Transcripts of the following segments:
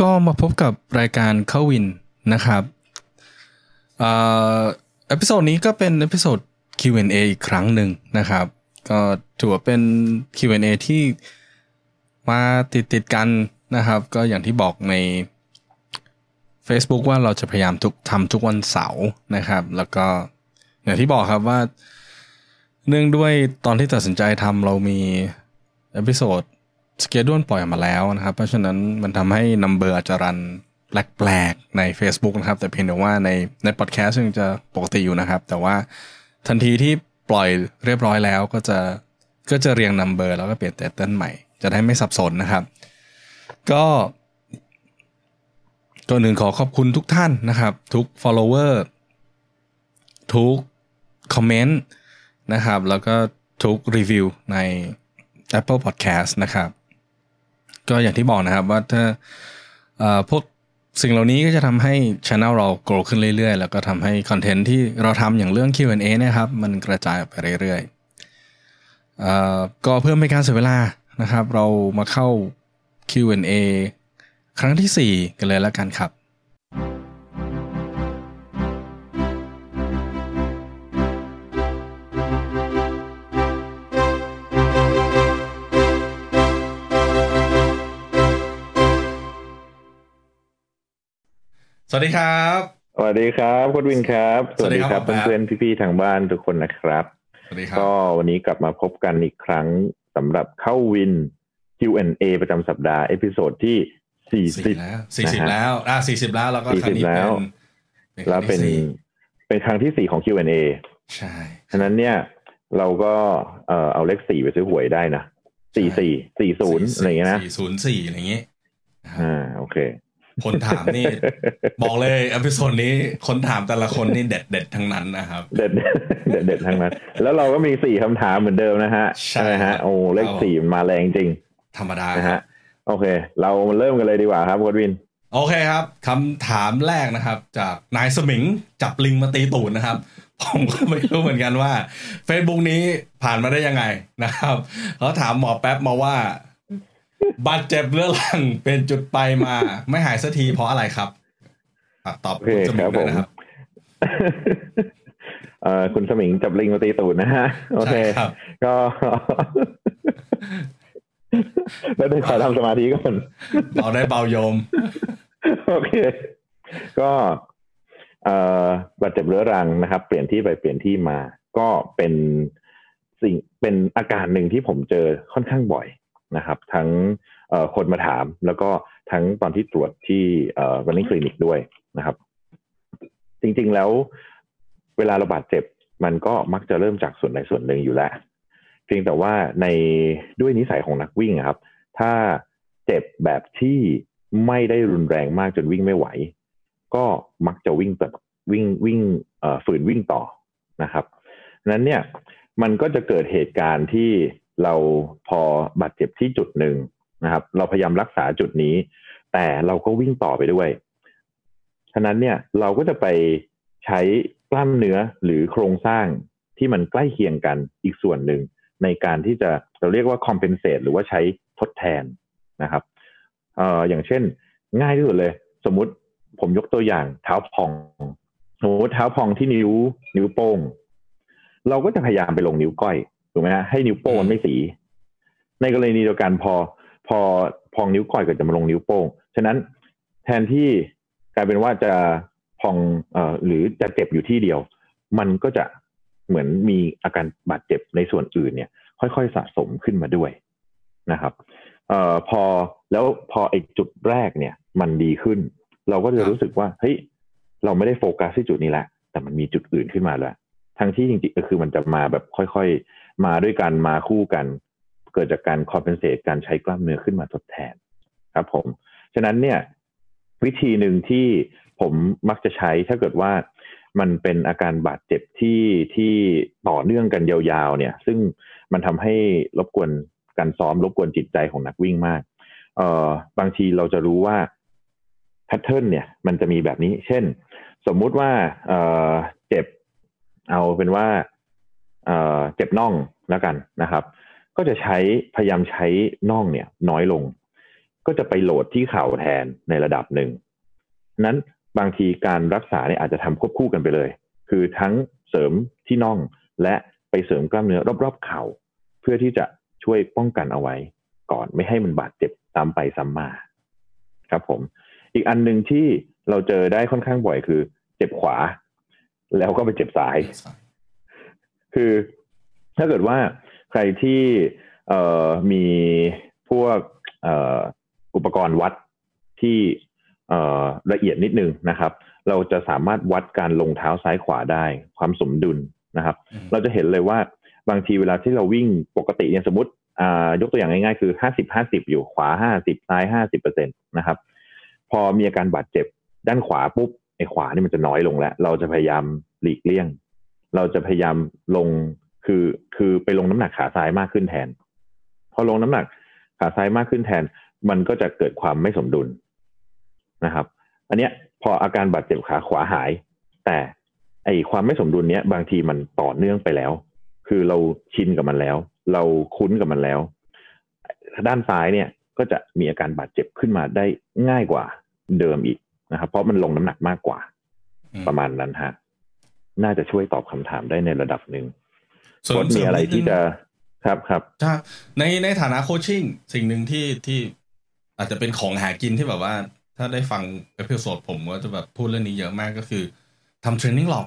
ก็มาพบกับรายการเข้าวินนะครับเอ่อเอพิโซดนี้ก็เป็นเอพิโซด Q&A อีกครั้งหนึ่งนะครับ ก็ถือว่าเป็น Q&A ที่มาติดติดกันนะครับ ก็อย่างที่บอกใน Facebook ว่าเราจะพยายามทุกทำทุกวันเสาร์นะครับ แล้วก็อย่างที่บอกครับว่า เนื่องด้วยตอนที่ตัดสินใจทำเรามีepisode schedule ปล่อยออกมาแล้วนะครับ เพราะฉะนั้นมันทำให้ number อาจจะ run แปลกๆใน Facebook นะครับ แต่เพียงแต่ว่าในในพอดแคสต์ยังจะปกติอยู่นะครับ แต่ว่าทันทีที่ปล่อยเรียบร้อยแล้วก็จะก็จะเรียง number แล้วก็เปลี่ยน title ใหม่ จะได้ไม่สับสนนะครับ ก็ก่อนอื่นขอขอบคุณทุกท่านนะครับ ทุก follower ทุกคอมเมนต์นะครับ แล้วก็ทุกรีวิวใน Apple Podcast นะครับ ก็อย่างที่บอกนะครับว่าถ้าพวกสิ่งเหล่านี้ก็จะทำให้ช ANNEL เรา grow ขึ้นเรื่อยๆ แล้วก็ทำให้คอนเทนต์ที่เราทำอย่างเรื่อง Q&A นะครับ มันกระจายออกไปเรื่อยๆก็เพื่อไม่ให้การเสียเวลานะครับ เรามาเข้า Q&A ครั้งที่ 4 กันเลยแล้วกันครับ สวัสดีครับ สวัสดีครับคุณวินครับ สวัสดีครับเพื่อนๆพี่ๆทางบ้านทุกคนนะครับ สวัสดีครับ ก็วันนี้กลับมาพบกันอีกครั้งสำหรับเข้าวิน Q&A ประจำสัปดาห์ episode ที่สี่40แล้วสี่สิบนะฮะแล้วอ่าสี่สิบแล้วแล้วก็ครั้งนี้40แล้เป็นวแล้วเป็นครั้งที่สี่เป็นครั้งที่4ของ Q&A ใช่ฉะนั้นเนี่ยเราก็เอ่อเอาเลข4ไปซื้อหวยได้นะ44 40อะไรอย่างเงี้ยนะสี่ศูนย์สี่อะไรอย่างเงี้ยนะครับอ่าโอเค คนถามนี่ บอกเลย episode นี้คนถามแต่ละคนนี่เด็ดเด็ดๆทั้งนั้นนะครับ เด็ดเด็ดเด็ดทั้งนั้น แล้วเราก็มีสี่คำถามเหมือนเดิมนะฮะ ใช่ไหมครัฮะบโอ้เลขเอาสี่มันมาแรงจริง ธรรมดานะครัฮะโอเค เรามาเริ่มกันเลยดีกว่าครับคุณวิน โอเคครับคำถามแรกนะครับ จากนายสมิงจับลิงมาตีตูดนะครับผมก็ไม่รู้เหมือนกันว่า Facebook นี้ผ่านมาได้ยังไงนะครับเขาถามหมอแป๊บมาว่า บาดเจ็บเรื้อรังเป็นจุดไปมา ไม่หายสักทีเพราะอะไรครับอะตอบโอเคณสมิคงรับเลผยมนะครับ เอ่อคุณสมิงจับลิงมาตีตูดนะฮะ โอเคใช่ครับก็แล้วได้ขอทำสมาธิก่อนเบาได้เบาโยม โอเค ก็เอ่อบาดเจ็บเรื้อรังนะครับ เปลี่ยนที่ไปเปลี่ยนที่มา ก็เป็นสิ่งเป็นอาการหนึ่งที่ผมเจอค่อนข้างบ่อย นะครับ ทั้งคนมาถาม แล้วก็ทั้งตอนที่ตรวจที่วันนี้คลินิกด้วยนะครับ จริงๆแล้วเวลาเราบาดเจ็บมันก็มักจะเริ่มจากส่วนใดส่วนหนึ่งอยู่แล้วเพียงแต่ว่าในด้วยนิสัยของนักวิ่งครับ ถ้าเจ็บแบบที่ไม่ได้รุนแรงมากจนวิ่งไม่ไหว ก็มักจะวิ่งแบบวิ่งวิ่งฝืนวิ่งต่อนะครับนั้นเนี่ยมันก็จะเกิดเหตุการณ์ที่ เราพอบาดเจ็บที่จุดหนึ่งนะครับ เราพยายามรักษาจุดนี้ แต่เราก็วิ่งต่อไปด้วย ฉะนั้นเนี่ยเราก็จะไปใช้กล้ามเนื้อหรือโครงสร้างที่มันใกล้เคียงกันอีกส่วนหนึ่งในการที่จะเราเรียกว่า compensate หรือว่าใช้ทดแทนนะครับเอ่ออย่างเช่น ง่ายที่สุดเลย สมมุติผมยกตัวอย่างเท้าพองสมมติเท้าพองที่นิ้วนิ้วโป้ง เราก็จะพยายามไปลงนิ้วก้อย ถูกไหมฮะให้นิ้วโป้งมันไม่สี ในกรณีเดียวกันพอ พอพองนิ้วก้อยก็จะมาลงนิ้วโป้งฉะนั้นแทนที่กลายเป็นว่าจะพองเอ่อหรือจะเจ็บอยู่ที่เดียว มันก็จะเหมือนมีอาการบาดเจ็บในส่วนอื่นเนี่ย ค่อยๆสะสมขึ้นมาด้วยนะครับเอ่อพอแล้วพอไอ้จุดแรกเนี่ย มันดีขึ้น เราก็จะรู้สึกว่าเฮ้ยเราไม่ได้โฟกัสที่จุดนี้แหละ แต่มันมีจุดอื่นขึ้นมาแล้วทั้งที่จริงๆก็คือมันจะมาแบบค่อยๆ มาด้วยกันมาคู่กัน เกิดจากการ compensate การใช้กล้ามเนื้อขึ้นมาทดแทนครับ ผม ฉะนั้นเนี่ย วิธีหนึ่งที่ผมมักจะใช้ถ้าเกิดว่ามันเป็นอาการบาดเจ็บที่ที่ต่อเนื่องกันยาวๆ เนี่ย ซึ่งมันทำให้รบกวนการซ้อมรบกวนจิตใจของนักวิ่งมาก เอ่อบางทีเราจะรู้ว่าแพทเทิร์นเนี่ย มันจะมีแบบนี้ เช่น สมมุติว่าเอ่อเจ็บ เอาเป็นว่า เจ็บน่องแล้วกันนะครับ ก็จะใช้พยายามใช้น่องเนี่ย น้อยลง ก็จะไปโหลดที่เข่าแทนในระดับหนึ่งนั้นบางทีการรักษาเนี่ยอาจจะทำควบคู่กันไปเลย คือทั้งเสริมที่น่องและไปเสริมกล้ามเนื้อรอบๆเข่า เพื่อที่จะช่วยป้องกันเอาไว้ ก่อนไม่ให้มันบาดเจ็บซ้ำไปซ้ำมาครับผม อีกอันหนึ่งที่เราเจอได้ค่อนข้างบ่อยคือ เจ็บขวา แล้วก็ไปเจ็บซ้าย คือถ้าเกิดว่าใครที่เอ่อมีพวกเอ่ออุปกรณ์วัดที่เอ่อละเอียดนิดนึงนะครับ เราจะสามารถวัดการลงเท้าซ้ายขวาได้ ความสมดุลนะครับ เราจะเห็นเลยว่าบางทีเวลาที่เราวิ่งปกติอย่างสมมติอ่ายกตัวอย่างง่ายๆ คือห้าสิบห้าสิบอยู่ขวาห้าสิบซ้ายห้าสิบเปอร์เซ็นตนะครับ พอมีอาการบาดเจ็บด้านขวาปุ๊บไอ้ขวานี่มันจะน้อยลงแล้ว เราจะพยายามหลีกเลี่ยง เราจะพยายามลงคือคือไปลงน้ำหนักขาซ้ายมากขึ้นแทน พอลงน้ำหนักขาซ้ายมากขึ้นแทน มันก็จะเกิดความไม่สมดุลนะครับ อันเนี้ยพออาการบาดเจ็บขาขวาหาย แต่ไอความไม่สมดุลเนี้ยบางทีมันต่อเนื่องไปแล้ว คือเราชินกับมันแล้ว เราคุ้นกับมันแล้ว ด้านซ้ายเนี่ยก็จะมีอาการบาดเจ็บขึ้นมาได้ง่ายกว่าเดิมอีกนะครับ เพราะมันลงน้ำหนักมากกว่า ประมาณนั้นฮะ น่าจะช่วยตอบคำถามได้ในระดับหนึ่งส่วนโค้ชมีอะไรที่จะครับครับครับในในฐานะ coaching สิ่งหนึ่งที่ที่อาจจะเป็นของหากินที่แบบว่า ถ้าได้ฟัง episode ผมก็จะแบบพูดเรื่องนี้เยอะมากก็คือทำ training log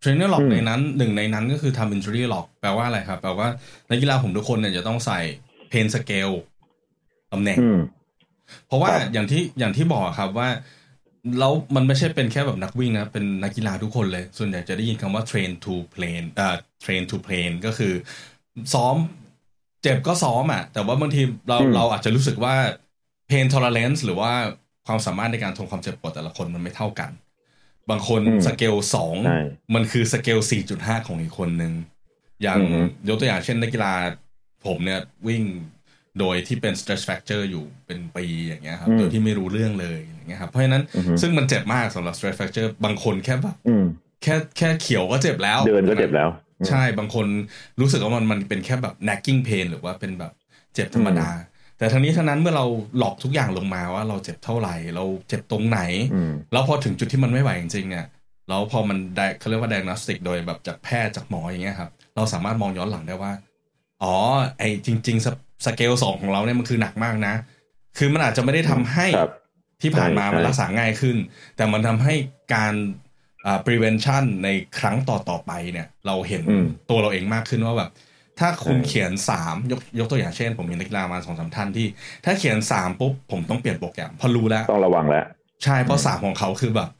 training log อืมในนั้นหนึ่งในนั้นก็คือทำ injury log แปลว่าอะไรครับ แปลว่านักกีฬาผมทุกคนเนี่ยจะต้องใส่ pain scale ตำแหน่งอืมเพราะว่าครับอย่างที่อย่างที่บอกครับว่า แล้วมันไม่ใช่เป็นแค่แบบนักวิ่งนะ เป็นนักกีฬาทุกคนเลย ส่วนใหญ่จะได้ยินคำว่า train to play เอ่อ train to play ก็คือ ซ้อม เจ็บก็ซ้อมอะ แต่ว่าบางทีเราอืมเราอาจจะรู้สึกว่า pain tolerance หรือว่าความสามารถในการทนความเจ็บปวดแต่ละคนมันไม่เท่ากัน บางคนอืมสเกลสองใช่มันคือสเกลสี่จุดห้าของอีกคนหนึ่งอย่างอือฮึยกตัวอย่างเช่นนักกีฬาผมเนี่ยวิ่งโดยที่เป็น stress fracture อยู่เป็นปีอย่างเงี้ยครับ โดยที่ไม่รู้เรื่องเลยอย่าง เงี้ยครับเพราะฉะนั้นอือฮึซึ่งมันเจ็บมากสำหรับ stress fracture บางคนแค่แบบอืมแค่แค่เขียวก็เจ็บแล้ว เดินก็เจ็บแล้ว ใช่บางคนรู้สึกว่ามันมันเป็นแค่แบบ nagging pain หรือว่าเป็นแบบเจ็บธรรมดา แต่ทั้งนี้ทั้งนั้นเมื่อเราหลอกทุกอย่างลงมาว่าเราเจ็บเท่าไหร่ เราเจ็บตรงไหนอืมแล้วพอถึงจุดที่มันไม่ไหวจริงๆเนี่ยแล้วพอมันได้เขาเรียกว่า diagnostic โดยแบบจากแพทย์จากหมออย่างเงี้ยครับ เราสามารถมองย้อนหลังได้ว่า อ๋อ ไอจริง ๆสสเกลสองของเราเนี่ยมันคือหนักมากนะ คือมันอาจจะไม่ได้ทำให้ครับ ที่ผ่านมาใช่มันใช่รักษาง่ายขึ้น แต่มันทำให้การอ่า prevention ในครั้งต่อๆไปเนี่ย เราเห็นอืมตัวเราเองมากขึ้นว่าแบบถ้าคุณใช่เขียนสามยกยกตัวอย่างเช่น ผมมีนักกีฬามาสองสามท่านที่ ถ้าเขียนสามปุ๊บผมต้องเปลี่ยนโปรแกรมเพอรู้แล้วต้องระวังแล้ว ใช่เพราะสามของเขาคือแบบ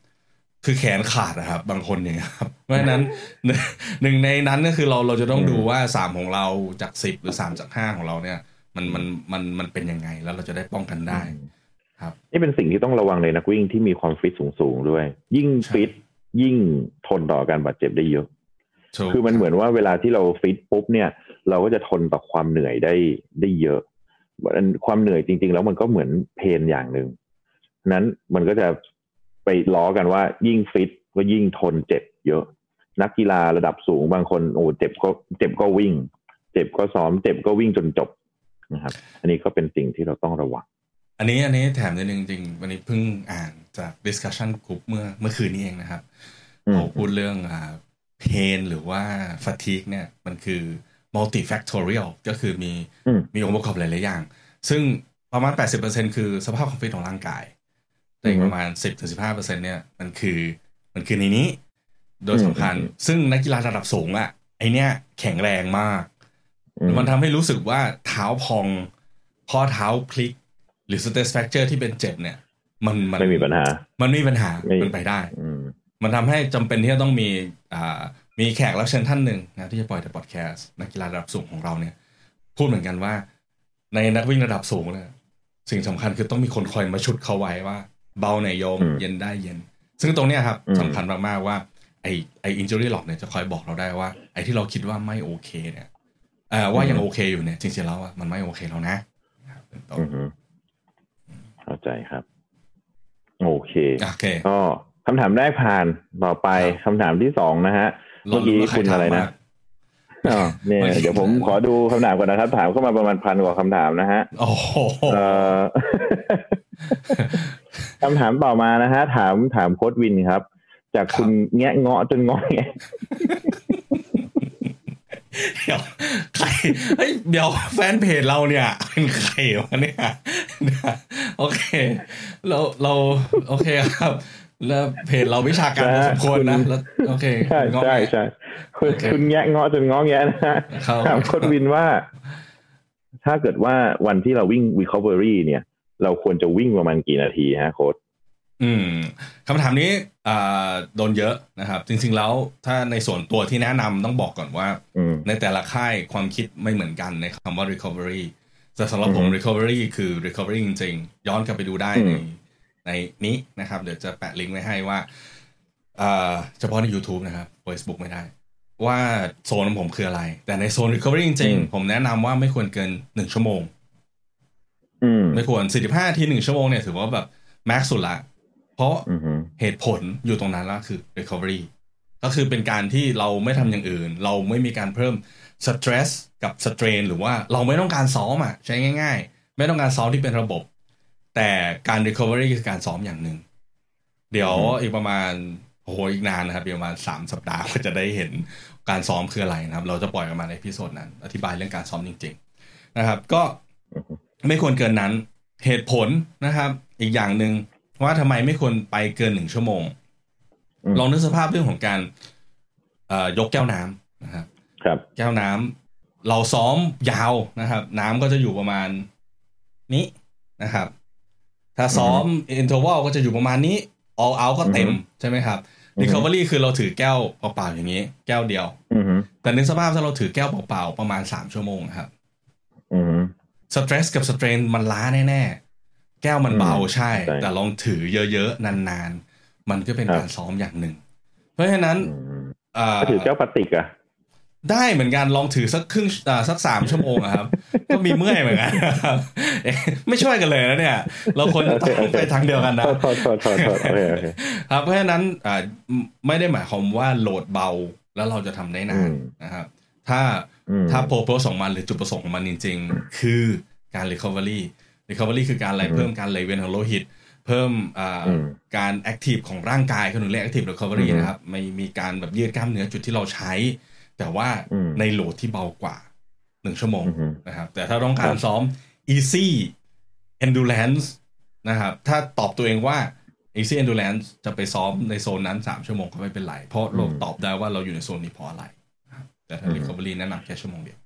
คือแขนขาดนะครับ บางคนอย่างเงี้ยครับเพราะฉะนั้นหนึ่งหนึ่งในนั้นก็คือเราเราจะต้องดูว่าสามของเราจากสิบหรือสามจากห้าของเราเนี่ย มันมันมันมันเป็นยังไงแล้วเราจะได้ป้องกันได้ครับ นี่เป็นสิ่งที่ต้องระวังในนักวิ่งที่มีความฟิตสูงๆด้วย ยิ่งใช่ฟิตยิ่งทนต่ออาการบาดเจ็บได้เยอะถูกคือมันเหมือนว่าเวลาที่เราฟิตปุ๊บเนี่ย เราก็จะทนต่อความเหนื่อยได้ได้เยอะมันความเหนื่อยจริง ๆ แล้วมันก็เหมือนเพนอย่างหนึ่งนั้นมันก็จะไปล้อกันว่ายิ่งฟิตก็ยิ่งทนเจ็บเยอะ นักกีฬาระดับสูงบางคนโอ้เจ็บก็เจ็บก็วิ่ง เจ็บก็ซ้อม เจ็บก็วิ่งจนจบนะครับ อันนี้ก็เป็นสิ่งที่เราต้องระวัง อันนี้อันนี้แถมนิดนึงจริงๆวันนี้เพิ่งอ่านจาก discussion group เมื่อเมื่อคืนนี้เองนะครับอืมเขาพูดเรื่องอ่า pain หรือว่า fatigue เนี่ยมันคือ multifactorial ก็คือมีอืมมีองค์ประกอบหลาย ๆ อย่าง ซึ่งประมาณ 80%คือสภาพความฟิตของร่างกายแต่อีกอือฮึประมาณ 10-15%เนี่ยมันคือมันคือในนี้ โดยสำคัญอืมซึ่งนักกีฬาระดับสูงอะไอเนี้ยแข็งแรงมากอืมมันทำให้รู้สึกว่าเท้าพอง ข้อเท้าพลิก หรือ stress fracture ที่เป็นเจ็บเนี่ย มันมันไม่มีปัญหา มันไม่มีปัญหาไม่เป็นไปได้อืมมันทำให้จำเป็นที่จะต้องมีอ่ามีแขกรับเชิญท่านหนึ่งนะที่จะปล่อยแต่พอดแคสต์นักกีฬาระดับสูงของเราเนี่ย พูดเหมือนกันว่า ในนักวิ่งระดับสูงเลยสิ่งสำคัญคือต้องมีคนคอยมาชุดเขาไว้ว่า เบาในอยโยมอืมเย็นได้เย็น ซึ่งตรงเนี้ยครับอืมสำคัญมากๆว่าไอไออินจูรี่หลอกเนี่ยจะคอยบอกเราได้ว่า ไอที่เราคิดว่าไม่โอเคเนี่ยเอ่อว่ายังโอเคอยู่เนี่ยจริงๆแล้วอะมันไม่โอเคแล้วนะครับเป็นต้นอือฮึ เข้าใจครับ โอเคโอเค ก็คำถามแรกผ่านต่อไปครับคำถามที่สองนะฮะเมื่อกี้ว่าใคุณอะไรนะถามมาอ๋อเนี่ยไม่เดี๋ยวผมขอดูคำถามก่อนนะครับ ถามเข้ามาประมาณพันกว่าคำถามนะฮะโอ้โหเอ่อคำถามต่อมานะฮะ ถามถามโค้ดวินครับ จากคุณแงะเงาะจนงอแงะเดี๋ยวใครเฮ้ยเดี๋ยวแฟนเพจเราเนี่ย เป็นใครวะเนี่ย โอเค เราเราโอเคครับ แล้วเพจเราวิชาการพอสมควรนะแล้วโอเคใช่งอใช่แงใช่คุณโอเคคุณแงะเงาะจนงอแงะนะฮะครับถามโค้ดวินว่า ถ้าเกิดว่าวันที่เราวิ่ง recovery เนี่ย เราควรจะวิ่งประมาณกี่นาทีฮะโค้ดอืมคำถามนี้อ่าโดนเยอะนะครับ จริง ๆ แล้วถ้าในส่วนตัวที่แนะนำต้องบอกก่อนว่าอืมในแต่ละค่ายความคิดไม่เหมือนกันในคำว่า recovery แต่สำหรับผมอืม recovery คือ recovery จริงๆ ย้อนกลับไปดูได้อืในมในนี้นะครับ เดี๋ยวจะแปะลิงก์ไว้ให้ว่าอ่าเฉพาะใน YouTube นะครับ Facebook ไม่ได้ ว่าโซนของผมคืออะไร แต่ในโซน recovery จริงๆ ผมแนะนำว่าไม่ควรเกินหนึ่งชั่วโมงอืมไม่ควร45ทีหนึ่งชั่วโมงเนี่ยถือว่าแบบแม็กสุดละ เพราะอืมฮึเหตุผลอยู่ตรงนั้นแล้วคือ recovery ก็คือเป็นการที่เราไม่ทำอย่างอื่น เราไม่มีการเพิ่ม stress กับ strain หรือว่าเราไม่ต้องการซ้อมอะใช้ง่าย ๆ ไม่ต้องการซ้อมที่เป็นระบบ แต่การ recovery คือการซ้อมอย่างหนึ่งเดี๋ยวอีกประมาณโอ้โหอีกนานนะครับอีกประมาณสามสัปดาห์ก็จะได้เห็นการซ้อมคืออะไรนะครับ เราจะปล่อยออกมาในพิโซดนั้น อธิบายเรื่องการซ้อมจริง ๆ นะครับ ก็ไม่ควรเกินนั้นเหตุผลนะครับ อีกอย่างหนึ่งว่าทำไมไม่ควรไปเกินหนึ่งชั่วโมงอืมลองนึกสภาพเรื่องของการเอ่อยกแก้วน้ำนะครับ ครับแก้วน้ำเราซ้อมยาวนะครับ น้ำก็จะอยู่ประมาณนี้นะครับ ถ้าซ้อม interval ก็จะอยู่ประมาณนี้ all out ก็เต็มอือฮึใช่ไหมครับอือฮึ recovery คือเราถือแก้วเปล่าๆอย่างนี้ แก้วเดียวอืมฮึแต่นึกสภาพถ้าเราถือแก้วเปล่าๆประมาณสามชั่วโมงครับอืมฮึ stress กับ strain มันล้าแน่ๆ แก้วมันเบาอืมใช่ใช่ แต่ลองถือเยอะๆ นานๆ มันก็เป็นครับการซ้อมอย่างหนึ่ง เพราะฉะนั้นอืมเอ่อถ้าถือแก้วพลาสติกอะ ได้เหมือนกันลองถือสักครึ่งอ่าสักสามชั่วโมงอะครับ ก็มีเมื่อยเหมือนกันครับเอ๊ะไม่ช่วยกันเลยนะเนี่ย เราควรจะต้องไปทางเดียวกันนะโทษโทษโทษโทษโทษโอเคโอเคครับเพราะฉะนั้นอ่าไม่ได้หมายความว่าโหลดเบาแล้วเราจะทำได้นานอืมนะครับถ้าอืมถ้าโปรโพสของมันหรือจุดประสงค์ของมันจริง ๆ คือการ recovery recovery คือการอะไรอืมเพิ่มการไหลเวียนของโลหิต เพิ่มอ่าอืมการ active ของร่างกายเขาถึงเรียก active recovery อืมนะครับไม่มีการแบบยืดกล้ามเนื้อจุดที่เราใช้ แต่ว่าอืมในโหลดที่เบากว่าหนึ่งชั่วโมงอืมนะครับ แต่ถ้าต้องการครับซ้อม easy endurance นะครับ ถ้าตอบตัวเองว่า easy endurance จะไปซ้อมในโซนนั้น3ชั่วโมงก็ไม่เป็นไร เพราะเราตอบได้ว่าเราอยู่ในโซนนี้เพราะอะไรนะครับแต่ถ้า recovery แนะนำแค่ชั่วโมงเดียว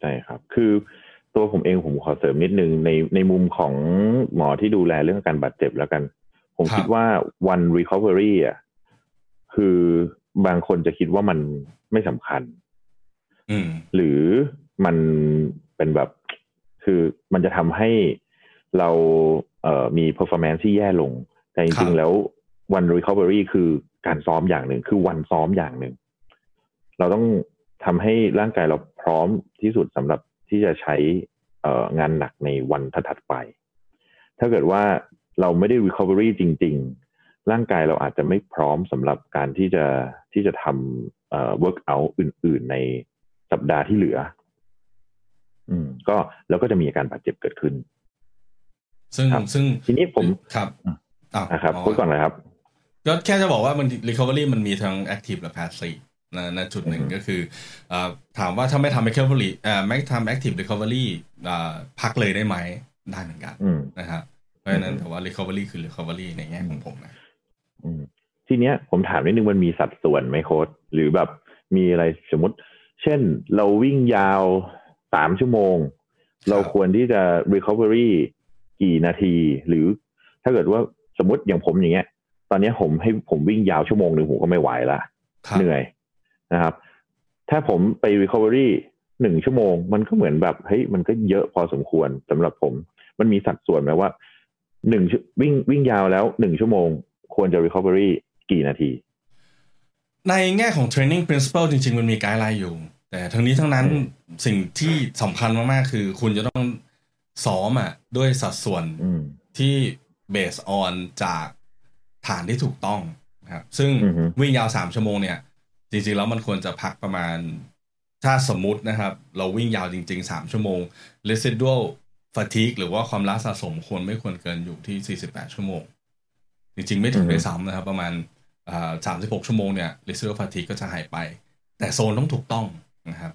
ใช่ครับ คือตัวผมเองผมขอเสริมนิดนึงในในมุมของหมอที่ดูแลเรื่องการบาดเจ็บแล้วกัน ผมครับคิดว่า one recovery อะคือ บางคนจะคิดว่ามันไม่สำคัญอืมหรือมันเป็นแบบ คือมันจะทำให้เราเอ่อมี performance ที่แย่ลง แต่จครัริงบๆแล้ว one recovery คือการซ้อมอย่างหนึ่ง คือวันซ้อมอย่างหนึ่ง เราต้องทำให้ร่างกายเราพร้อมที่สุดสำหรับที่จะใช้เอ่องานหนักในวันถัดๆไป ถ้าเกิดว่าเราไม่ได้ recovery จริง ๆ ร่างกายเราอาจจะไม่พร้อมสำหรับการที่จะที่จะทำเอ่อ workout อื่น ๆ ในสัปดาห์ที่เหลือ อืม ก็แล้วก็จะมีอาการบาดเจ็บเกิดขึ้น ซึ่งครับซึ่งทีนี้ผมครับอะนะครับอ๋อพูดก่อนเลยครับก็แค่จะบอกว่ามัน recovery มันมีทั้ง active และ passive นะนะจุดหนึ่งอืมก็คืออ่าถามว่าถ้าไม่ทำ recovery อ่าไม่ทำ active recovery อ่าพักเลยได้ไหมได้เหมือนกันอืมนะครับเพราะฉะนั้นอืมแต่ว่า recovery คือ recovery ในแง่ของผมนะอืม ทีเนี้ยผมถามนิดนึงมันมีสัดส่วนไหมโค้ดหรือแบบมีอะไรสมมติ เช่นเราวิ่งยาวสามชั่วโมง เราควรที่จะ recovery กี่นาที หรือถ้าเกิดว่าสมมติอย่างผมอย่างเงี้ย ตอนเนี้ยผมให้ผมวิ่งยาวชั่วโมงหนึ่งผมก็ไม่ไหวละครับเหนื่อยนะครับ ถ้าผมไป recovery หนึ่งชั่วโมง มันก็เหมือนแบบเฮ้ยมันก็เยอะพอสมควรสำหรับผม มันมีสัดส่วนไหมว่าหนึ่งวิ่งวิ่งยาวแล้วหนึ่งชั่วโมง ควรจะ recovery กี่นาที ในแง่ของ training principle จริง ๆ มันมีไกด์ไลน์อยู่ แต่ทั้งนี้ทั้งนั้นสิ่งที่สำคัญมาก ๆ คือ คุณจะต้องซ้อมอะด้วยสัดส่วนที่ based on จากฐานที่ถูกต้องนะครับซึ่งวิ่งยาวสามชั่วโมงเนี่ย จริง ๆ แล้วมันควรจะพักประมาณ ถ้าสมมุตินะครับ เราวิ่งยาวจริงๆสามชั่วโมง residual fatigue หรือว่าความล้าสะสมควรไม่ควรเกินอยู่ที่ 48 ชั่วโมง จริงๆ ไม่ถึงด้วยซ้ำนะครับ ประมาณสามสิบหกชั่วโมงเนี่ย residual fatigue ก็จะหายไป แต่โซนต้องถูกต้องนะครับ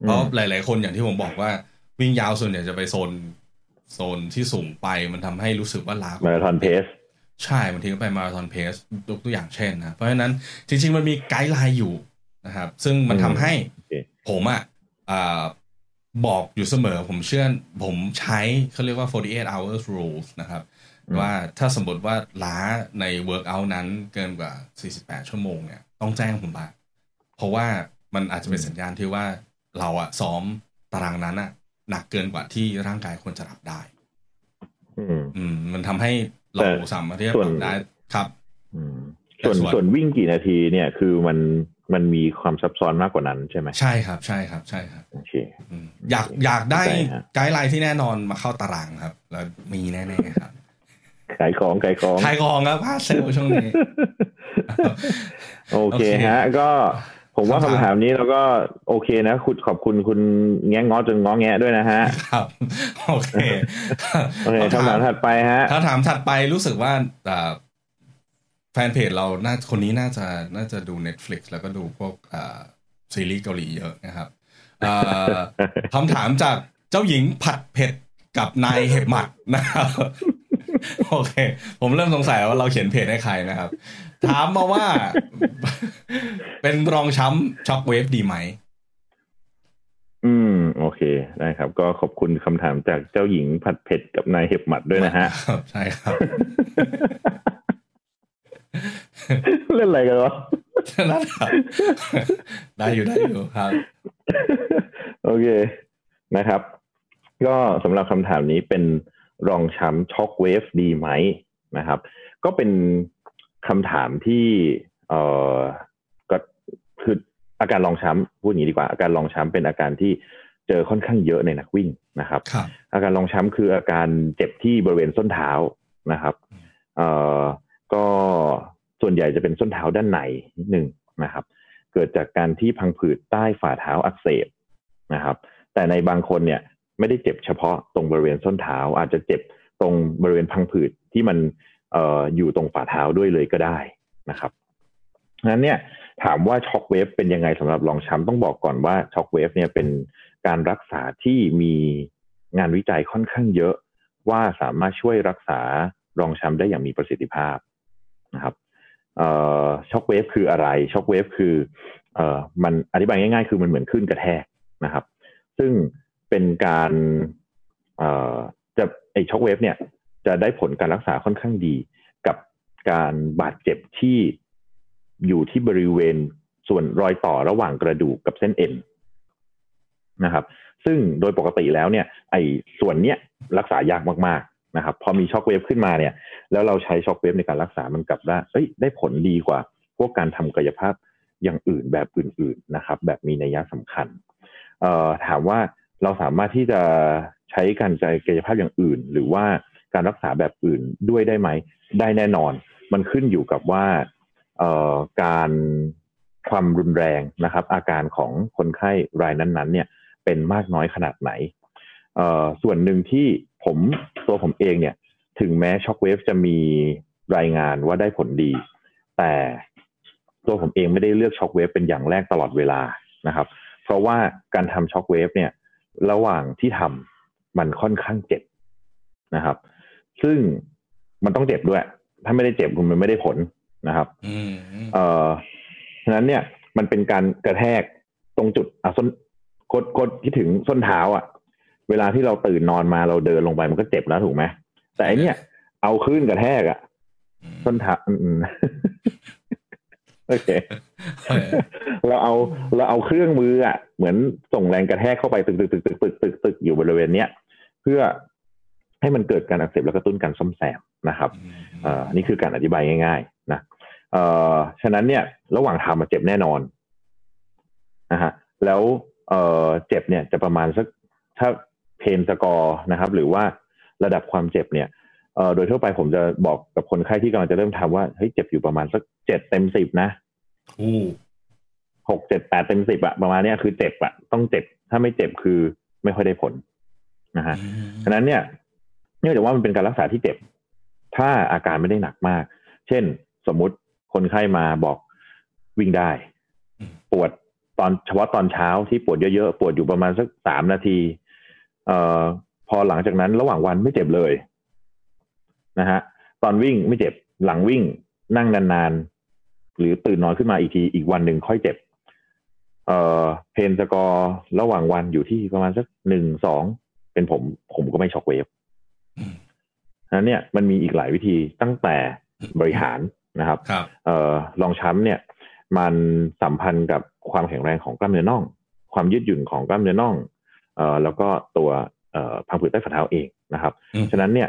เพราะหลาย ๆ คนอย่างที่ผมบอกว่าวิ่งยาวส่วนใหญ่จะไปโซนโซนที่สูงไปมันทำให้รู้สึกว่าล้ามาราธอนเพสใช่บางทีก็ไปมาราธอนเพสยกตัวอย่างเช่นนะเพราะฉะนั้นจริง ๆ มันมีไกด์ไลน์อยู่นะครับ ซึ่งมันทำให้ผมอะบอกอยู่เสมอผมเชื่อผมใช้เขาเรียกว่า 48 hours rules นะครับ ว่าถ้าสมมติว่าล้าใน workout นั้นเกินกว่า 48 ชั่วโมงเนี่ยต้องแจ้งผมบ้างเพราะว่ามันอาจจะเป็นสัญญาณที่ว่าเราอะซ้อมตารางนั้นอะหนักเกินกว่าที่ร่างกายควรจะรับได้ อืม มันทำให้เราสามารถที่จะรับได้ครับส่วนส่วนวิ่งกี่นาทีเนี่ยคือมันมันมีความซับซ้อนมากกว่านั้นใช่ไหมใช่ครับ ใช่ครับ ใช่ครับโอเคอยากอยากได้ไกด์ไลน์ที่แน่นอนมาเข้าตารางครับ แล้วมีแน่ๆครับ ขายของขายของขายของครับพาเซลช่วงนี้ โอเคฮะ ก็ผมว่าคำถามนี้เราก็โอเคนะคุณขอบคุณคุณแง้งง้อจนง้อแงะด้วยนะฮะ ครับ โอเคโอเคคำถามถัดไปฮะคำถามถัดไปรู้สึกว่าแฟนเพจเราน่าคนนี้น่าจะน่าจะดู Netflix แล้วก็ดูพวกซีรีส์เกาหลีเยอะนะครับคำถามจากเจ้าหญิงผัดเผ็ดกับนายเห็บหมัดนะครับ โอเค ผมเริ่มสงสัยว่าเราเขียนเพจให้ใครนะครับ ถามมาว่า เป็นรองช้ำช็อกเวฟดีไหม อืม โอเคได้ครับ ก็ขอบคุณคำถามจากเจ้าหญิงผัดเผ็ดกับนายเห็บหมัดด้วยนะฮะใช่ครับ เล่นอะไรกันวะนั่นครับได้อยู่ได้อยู่ครับ โอเคนะครับ ก็สำหรับคำถามนี้เป็น รองช้ำช็อกเวฟดีไหมนะครับ ก็เป็นคำถามที่เอ่อก็คืออาการรองช้ำพูดอย่างนี้ดีกว่า อาการรองช้ำเป็นอาการที่เจอค่อนข้างเยอะในนักวิ่งนะครับ อาการรองช้ำคืออาการเจ็บที่บริเวณส้นเท้านะครับเอ่อก็ส่วนใหญ่จะเป็นส้นเท้าด้านในนิดนึงนะครับ เกิดจากการที่พังผืดใต้ฝ่าเท้าอักเสบนะครับ แต่ในบางคนเนี่ย ไม่ได้เจ็บเฉพาะตรงบริเวณส้นเท้า อาจจะเจ็บตรงบริเวณพังผืดที่มันเอ่ออยู่ตรงฝ่าเท้าด้วยเลยก็ได้นะครับนั้นเนี่ยถามว่า shockwave เป็นยังไงสำหรับรองช้ำต้องบอกก่อนว่า shockwave เนี่ยเป็นการรักษาที่มีงานวิจัยค่อนข้างเยอะ ว่าสามารถช่วยรักษารองช้ำได้อย่างมีประสิทธิภาพนะครับ shockwave คืออะไร shockwave คือเอ่อมันอธิบายง่ายๆ คือมันเหมือนคลื่นกระแทกนะครับ ซึ่ง เป็นการเอ่อจะไอ shockwave เนี่ย จะได้ผลการรักษาค่อนข้างดี กับการบาดเจ็บที่อยู่ที่บริเวณส่วนรอยต่อระหว่างกระดูกกับเส้นเอ็นนะครับ ซึ่งโดยปกติแล้วเนี่ย ไอส่วนเนี้ยรักษายากมากๆนะครับ พอมี shockwave ขึ้นมาเนี่ย แล้วเราใช้ shockwave ในการรักษามันกลับได้เอ้ยได้ผลดีกว่า พวกการทำกายภาพอย่างอื่นแบบอื่น ๆนะครับ แบบมีนัยสำคัญ เอ่อถามว่า เราสามารถที่จะใช้การกายภาพอย่างอื่น หรือว่าการรักษาแบบอื่นด้วยได้ไหม ได้แน่นอน มันขึ้นอยู่กับว่าการความรุนแรงนะครับ อาการของคนไข้รายนั้นๆ เนี่ย เป็นมากน้อยขนาดไหนส่วนหนึ่งที่ผมตัวผมเองเนี่ย ถึงแม้ shockwave จะมีรายงานว่าได้ผลดี แต่ตัวผมเองไม่ได้เลือก shockwave เป็นอย่างแรกตลอดเวลานะครับ เพราะว่าการทำ shockwave เนี่ย ระหว่างที่ทำมันค่อนข้างเจ็บนะครับ ซึ่งมันต้องเจ็บด้วย ถ้าไม่ได้เจ็บมันไม่ได้ผลนะครับเอ่อฉะนั้นเนี่ย มันเป็นการกระแทกตรงจุดอะส้นกดกดที่ถึงส้นเท้าอะ เวลาที่เราตื่นนอนมาเราเดินลงไปมันก็เจ็บแล้วถูกไหมแต่อันเนี้ยเอาขึ้นกระแทกอะส้นเท้า โอเคเราเอาเราเอาเครื่องมืออะ เหมือนส่งแรงกระแทกเข้าไปตึกตึกตึกตึกตึกตึกตึกอยู่บริเวณเนี้ยเพื่อให้มันเกิดการอักเสบแล้วกระตุ้นการซ่อมแซมนะครับเอ่อนี่คือการอธิบายง่าย ๆ นะเอ่อฉะนั้นเนี่ย ระหว่างทำมาเจ็บแน่นอนนะฮะแล้วเอ่อเจ็บเนี่ยจะประมาณสักถ้าเพนสกอร์นะครับ หรือว่าระดับความเจ็บเนี่ยเอ่อ โดยทั่วไปผมจะบอกกับคนไข้ที่กำลังจะเริ่มทำว่าเฮ้ยเจ็บอยู่ประมาณสักเจ็ดเต็มสิบนะอู้หกเจ็ดแปดเต็มสิบอะประมาณเนี้ยคือเจ็บอะต้องเจ็บ ถ้าไม่เจ็บคือไม่ค่อยได้ผลนะฮะฉะนั้นเนี่ยเนื่องจากว่ามันเป็นการรักษาที่เจ็บ ถ้าอาการไม่ได้หนักมาก เช่น สมมุติคนไข้มาบอกวิ่งได้ ปวดตอนเฉพาะตอนเช้าที่ปวดเยอะๆ ปวดอยู่ประมาณสักสามนาที เอ่อพอหลังจากนั้นระหว่างวันไม่เจ็บเลย นะฮะตอนวิ่งไม่เจ็บหลังวิ่งนั่งนานๆ หรือตื่นนอนขึ้นมาอีกทีอีกวันหนึ่งค่อยเจ็บ เอ่อเพนสกอร์ระหว่างวันอยู่ที่ประมาณสักหนึ่งสองเป็นผมผมก็ไม่ช็อกเวฟนั้นเนี่ยมันมีอีกหลายวิธีตั้งแต่บริหารนะครับครับเอ่อรองช้ำเนี่ย มันสัมพันธ์กับความแข็งแรงของกล้ามเนื้อน่อง ความยืดหยุ่นของกล้ามเนื้อน่องเอ่อแล้วก็ตัวเอ่อพังผืดใต้ฝ่าเท้าเองนะครับอืมฉะนั้นเนี่ย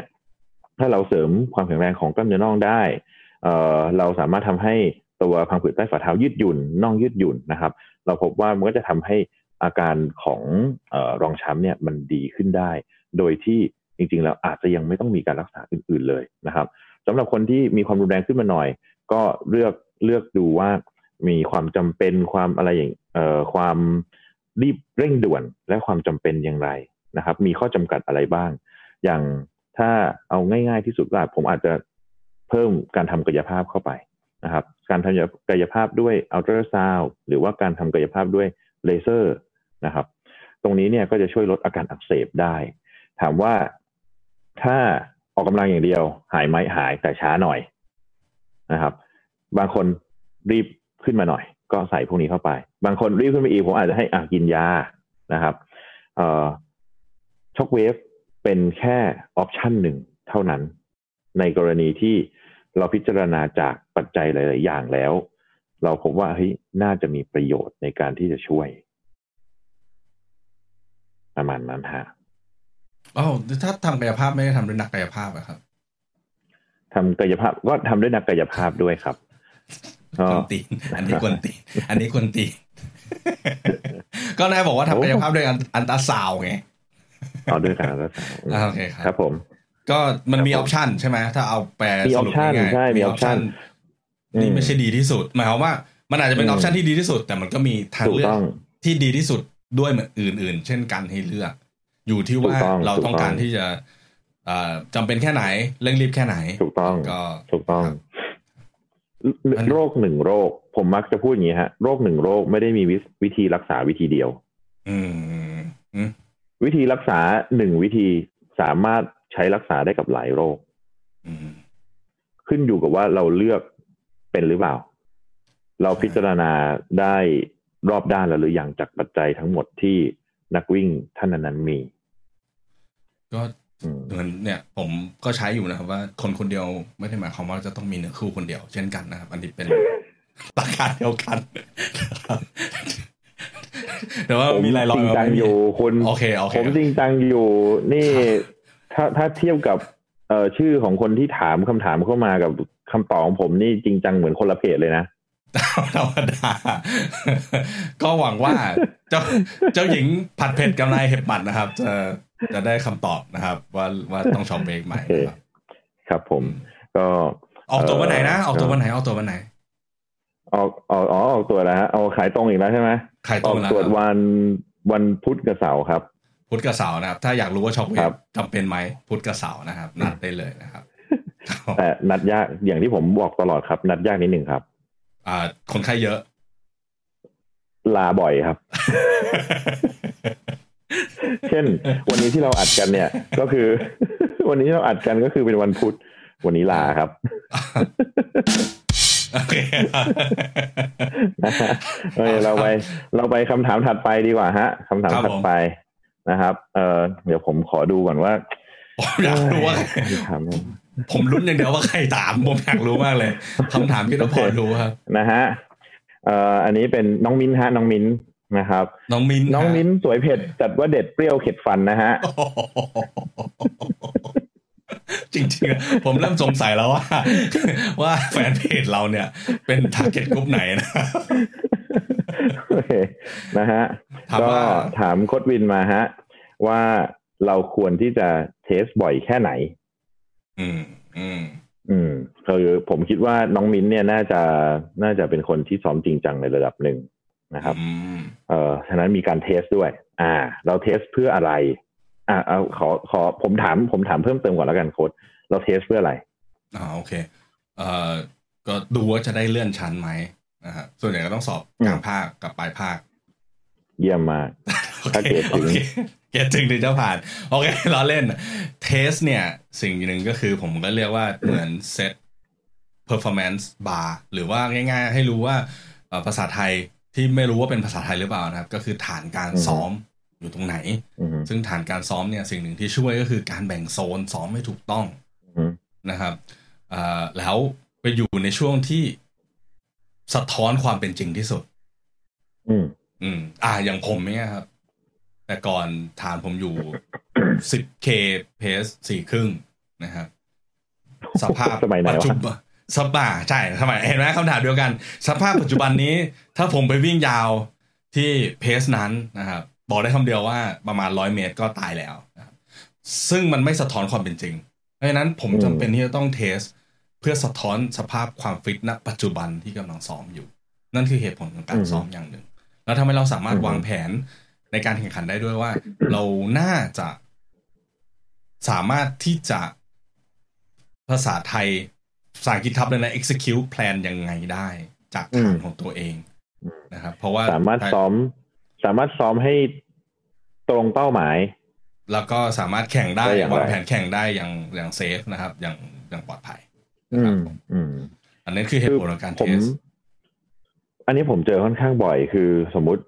ถ้าเราเสริมความแข็งแรงของกล้ามเนื้อน่องได้เอ่อเราสามารถทำให้ตัวพังผืดใต้ฝ่าเท้ายืดหยุ่นน่องยืดหยุ่นนะครับ เราพบว่ามันก็จะทำให้อาการของเออรองช้ำเนี่ยมันดีขึ้นได้ โดยที่จริง ๆ แล้วอาจจะยังไม่ต้องมีการรักษาอื่น ๆเลยนะครับสำหรับคนที่มีความรุนแรงขึ้นมาหน่อย ก็เลือกเลือกดูว่ามีความจำเป็นความอะไรอย่างเอ่อความรีบเร่งด่วนและความจำเป็นอย่างไรนะครับ มีข้อจำกัดอะไรบ้าง อย่าง ถ้าเอาง่าย ๆที่สุดก็ผมอาจจะเพิ่มการทำกายภาพเข้าไปนะครับ การทำกายภาพด้วยอัลตราซาวหรือว่าการทำกายภาพด้วยเลเซอร์นะครับ ตรงนี้เนี่ยก็จะช่วยลดอาการอักเสบได้ ถามว่าถ้าออกกำลังอย่างเดียว หายไหมหายแต่ช้าหน่อยนะครับ บางคนรีบขึ้นมาหน่อย ก็ใส่พวกนี้เข้าไป บางคนรีบขึ้นมาอีกผมอาจจะให้อะกินยานะครับ เอ่อช็อคเวฟ เป็นแค่ออปชันหนึ่งเท่านั้น ในกรณีที่เราพิจารณาจากปัจจัยหลาย ๆ อย่างแล้ว เราพบว่าเฮ้ยน่าจะมีประโยชน์ในการที่จะช่วย ประมาณนั้นฮะอ๋อถ้าทำกายภาพไม่ได้ทำด้วยนักกายภาพอะครับทำกายภาพก็ทำด้วยนักกายภาพด้วยครับก็คนตีนอันนี้คนตีนอันนี้คนตีนก็นายบอกว่าทำกายภาพด้วยอันอันตราซาวด์ไง เอาด้วยกันแล้วอ่าโอเคครับครับผม ก็มันมีคอรับอปชันใช่ไหมถ้าเอาแปลมีสรุป option ง่ายๆใช่มี option นี่อืมไม่ใช่ดีที่สุด หมายความว่ามันอาจจะเป็นออือมปชันที่ดีที่สุด แต่มันก็มีทางถูกเลือกต้องที่ดีที่สุดด้วยเหมือนอื่น ๆ เช่นกันให้เลือก อยู่ที่ว่าถูกต้องเราต้องการถูกต้องที่จะเอ่อจำเป็นแค่ไหนเร่งรีบแค่ไหน ถูกต้องก็ถูกต้องครับโรโรคหนึ่งโรค ผมมักจะพูดอย่างนี้ฮะ โรคหนึ่งโรคไม่ได้มีวิวิธีรักษาวิธีเดียว อืมอืม วิธีรักษาหนึ่งวิธีสามารถใช้รักษาได้กับหลายโรคอืมขึ้นอยู่กับว่าเราเลือกเป็นหรือเปล่า เราพิจารณาได้รอบด้านแล้วหรือยังจากปัจจัยทั้งหมดที่นักวิ่งท่านนั้นๆมี ก็อืมเหมือนเนี่ย ผมก็ใช้อยู่นะครับว่าคนคนเดียวไม่ได้หมายความว่าจะต้องมีเนื้อคู่คนเดียว เช่นกันนะครับ อันนี้เป็นหลักการเดียวกันนะครับ แต่ว่าผมมีรายจล้อริยงจังอยู่คุณโอเคโอเคผมจริงจังอยู่นี่ถ้าถ้าเทียบกับเอ่อชื่อของคนที่ถามคำถามเข้ามากับคำตอบของผมนี่จริงจังเหมือนคนละเพจเลยนะธรรมดาก็หวังว่าเจ้าเจ้าหญิงผัดเผ็ดกับนายเห็บหมัดนะครับ จะจะได้คำตอบนะครับ ว่าว่าต้องช็อปเบรกใหม่นะครับครับผม ก็ออกตัววันไหนนะเออกตัววันไหนออกตัววันไหน ออกออกอ๋อออกตัวแล้วฮะเอาขายตรงอีกแล้วใช่ไหม ใครอตรองกแล้วตรวจครับวันวันพุธกับเสาร์ครับ พุธกับเสาร์นะครับ ถ้าอยากรู้ว่าช็อปเวครัฟบจำเป็นไหมพุธกับเสาร์นะครับ นัดได้เลยนะครับแต่นัดยากอย่างที่ผมบอกตลอดครับ นัดยากนิดหนึ่งครับ อ่า คนไข้เยอะ ลาบ่อยครับ เช่น วันนี้ที่เราอัดกันเนี่ย ก็คือ วันนี้ที่เราอัดกันก็คือเป็นวันพุธวันนี้ลาครับ โอเคนะฮะเออเราไปเราไปคำถามถัดไปดีกว่าฮะคำถามครับถัดผมไปนะครับ เออเดี๋ยวผมขอดูก่อนว่าผมอยากรู้ว่าถามหน่อยผมรุ้นอย่างเดียวว่าใครถามผมอยากรู้มากเลยคำถามที่ต้องพอรู้ครับนะฮะเอ่ออันนี้เป็นน้องมิ้นฮะน้องมิ้นนะครับ น้องมินน้องมิ้นสวยเผ็ดจัดว่าเด็ดเปรี้ยวเข็ดฟันนะฮะ จริงๆอะผมเริ่มสงสัยแล้วว่า ว่าแฟนเพจเราเนี่ย เป็นทาร์เก็ตกลุ่มไหนนะโอเคนะฮะถามก็ว่าถามโค้ชวินมาฮะ ว่าเราควรที่จะ test บ่อยแค่ไหน อืม อืม อืมคือผมคิดว่าน้องมิ้นเนี่ยน่าจะน่าจะเป็นคนที่ซ้อมจริงจังในระดับหนึ่งนะครับอืมเอ่อฉะนั้นมีการ test ด้วย อ่า เรา test เพื่ออะไร อ่าเอาขอขอผมถามผมถามเพิ่มเติมก่อนแล้วกันโค้ชเรา test เพื่ออะไรอ่าโอเคเอ่อก็ดูว่าจะได้เลื่อนชั้นไหมนะฮะส่วนใหญ่ก็ต้องสอบอืมกลางภาคกับปลายภาค เยี่ยมมากถ้าเกรดถึงโอเคเกรดถึงถึงจะผ่าน โอเคล้อเล่นเทสเนี่ย สิ่งหนึ่งก็คือผมก็เรียกว่าเหมือนเซต performance bar หรือว่าง่าย ๆ ให้รู้ว่าเอ่อภาษาไทยที่ไม่รู้ว่าเป็นภาษาไทยหรือเปล่านะครับ ก็คือฐานการอืมซ้อม อยู่ตรงไหนอืมซึ่งฐานการซ้อมเนี่ยสิ่งหนึ่งที่ช่วยก็คือการแบ่งโซนซ้อมให้ถูกต้องอืมนะครับเอ่อแล้วไปอยู่ในช่วงที่สะท้อนความเป็นจริงที่สุด อืม อืม อ่า อย่างผมเนี่ยครับ แต่ก่อนฐานผมอยู่ 10k เพสสี่ครึ่งนะครับ สภาพสมัยไหนปัจวะจุบันสภาพใช่สมัยเห็นไหมคำถามเดียวกัน สภาพปัจจุบันนี้ ถ้าผมไปวิ่งยาวที่เพสนั้นนะครับ บอกได้คำเดียวว่าประมาณร้อยเมตรก็ตายแล้วนะครับซึ่งมันไม่สะท้อนความเป็นจริง เพราะฉะนั้นผมจำเป็นที่จะต้องเทส เพื่อสะท้อนสภาพความฟิตณ ปัจจุบันที่กำลังซ้อมอยู่ นั่นคือเหตุผลของการอืมซ้อมอย่างหนึ่ง แล้วทำให้เราสามารถอืมวางแผนในการแข่งขันได้ด้วยว่า เราน่าจะ สามารถที่จะภาษาไทยภาษาอังกฤษทับเลยนะ execute plan ยังไงได้ จากฐานของตัวเองนะครับ เพราะว่าสามารถซ้อม สามารถซ้อมให้ตรงเป้าหมาย แล้วก็สามารถแข่งได้ได้อย่างไรวางแผนแข่งได้อย่างอย่างเซฟนะครับ อย่างอย่างปลอดภัยอืมอืมอันนี้คือเหตุผลของการผเทมสอันนี้ผมเจอค่อนข้างบ่อย คือสมมุติ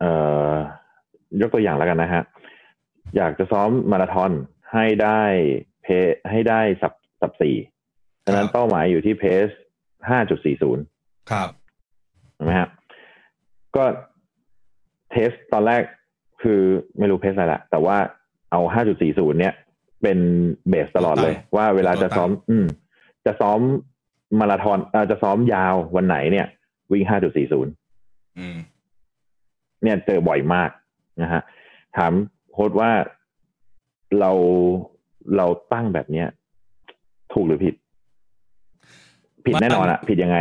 เอ่อยกตัวอย่างแล้วกันนะฮะ อยากจะซ้อมมาราธอนให้ได้เพให้ได้สับสับสี่ฉะนั้นครับเป้าหมายอยู่ที่เพสห้าจุดสี่ศูนย์ครับถูกไหมฮะก็ เทสตอนแรกคือไม่รู้เพสอะไรละแต่ว่าเอาห้าจุดสี่ศูนย์เนี่ย เป็นเบสตลอดเลย ว่าเวลาจะซ้อม อืม จะซ้อมมาราธอนเอ่อจะซ้อมยาววันไหนเนี่ย วิ่งห้าจุดสี่ศูนย์อืมเนี่ยเจอบ่อยมากนะฮะ ถามโค้ดว่าเราเราตั้งแบบเนี้ย ถูกหรือผิด ผิดแน่นอนอะผิดยังไง